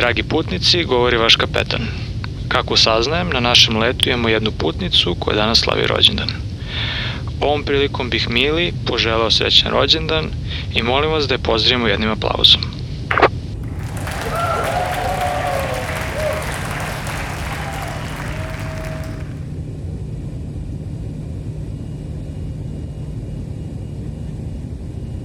Dragi putnici, govori vaš kapetan. Kako saznajem, na našem letu imamo jednu putnicu koja danas slavi rođendan. Ovom prilikom bih Mili poželao srećan rođendan i molim vas da je pozdravimo jednim aplauzom.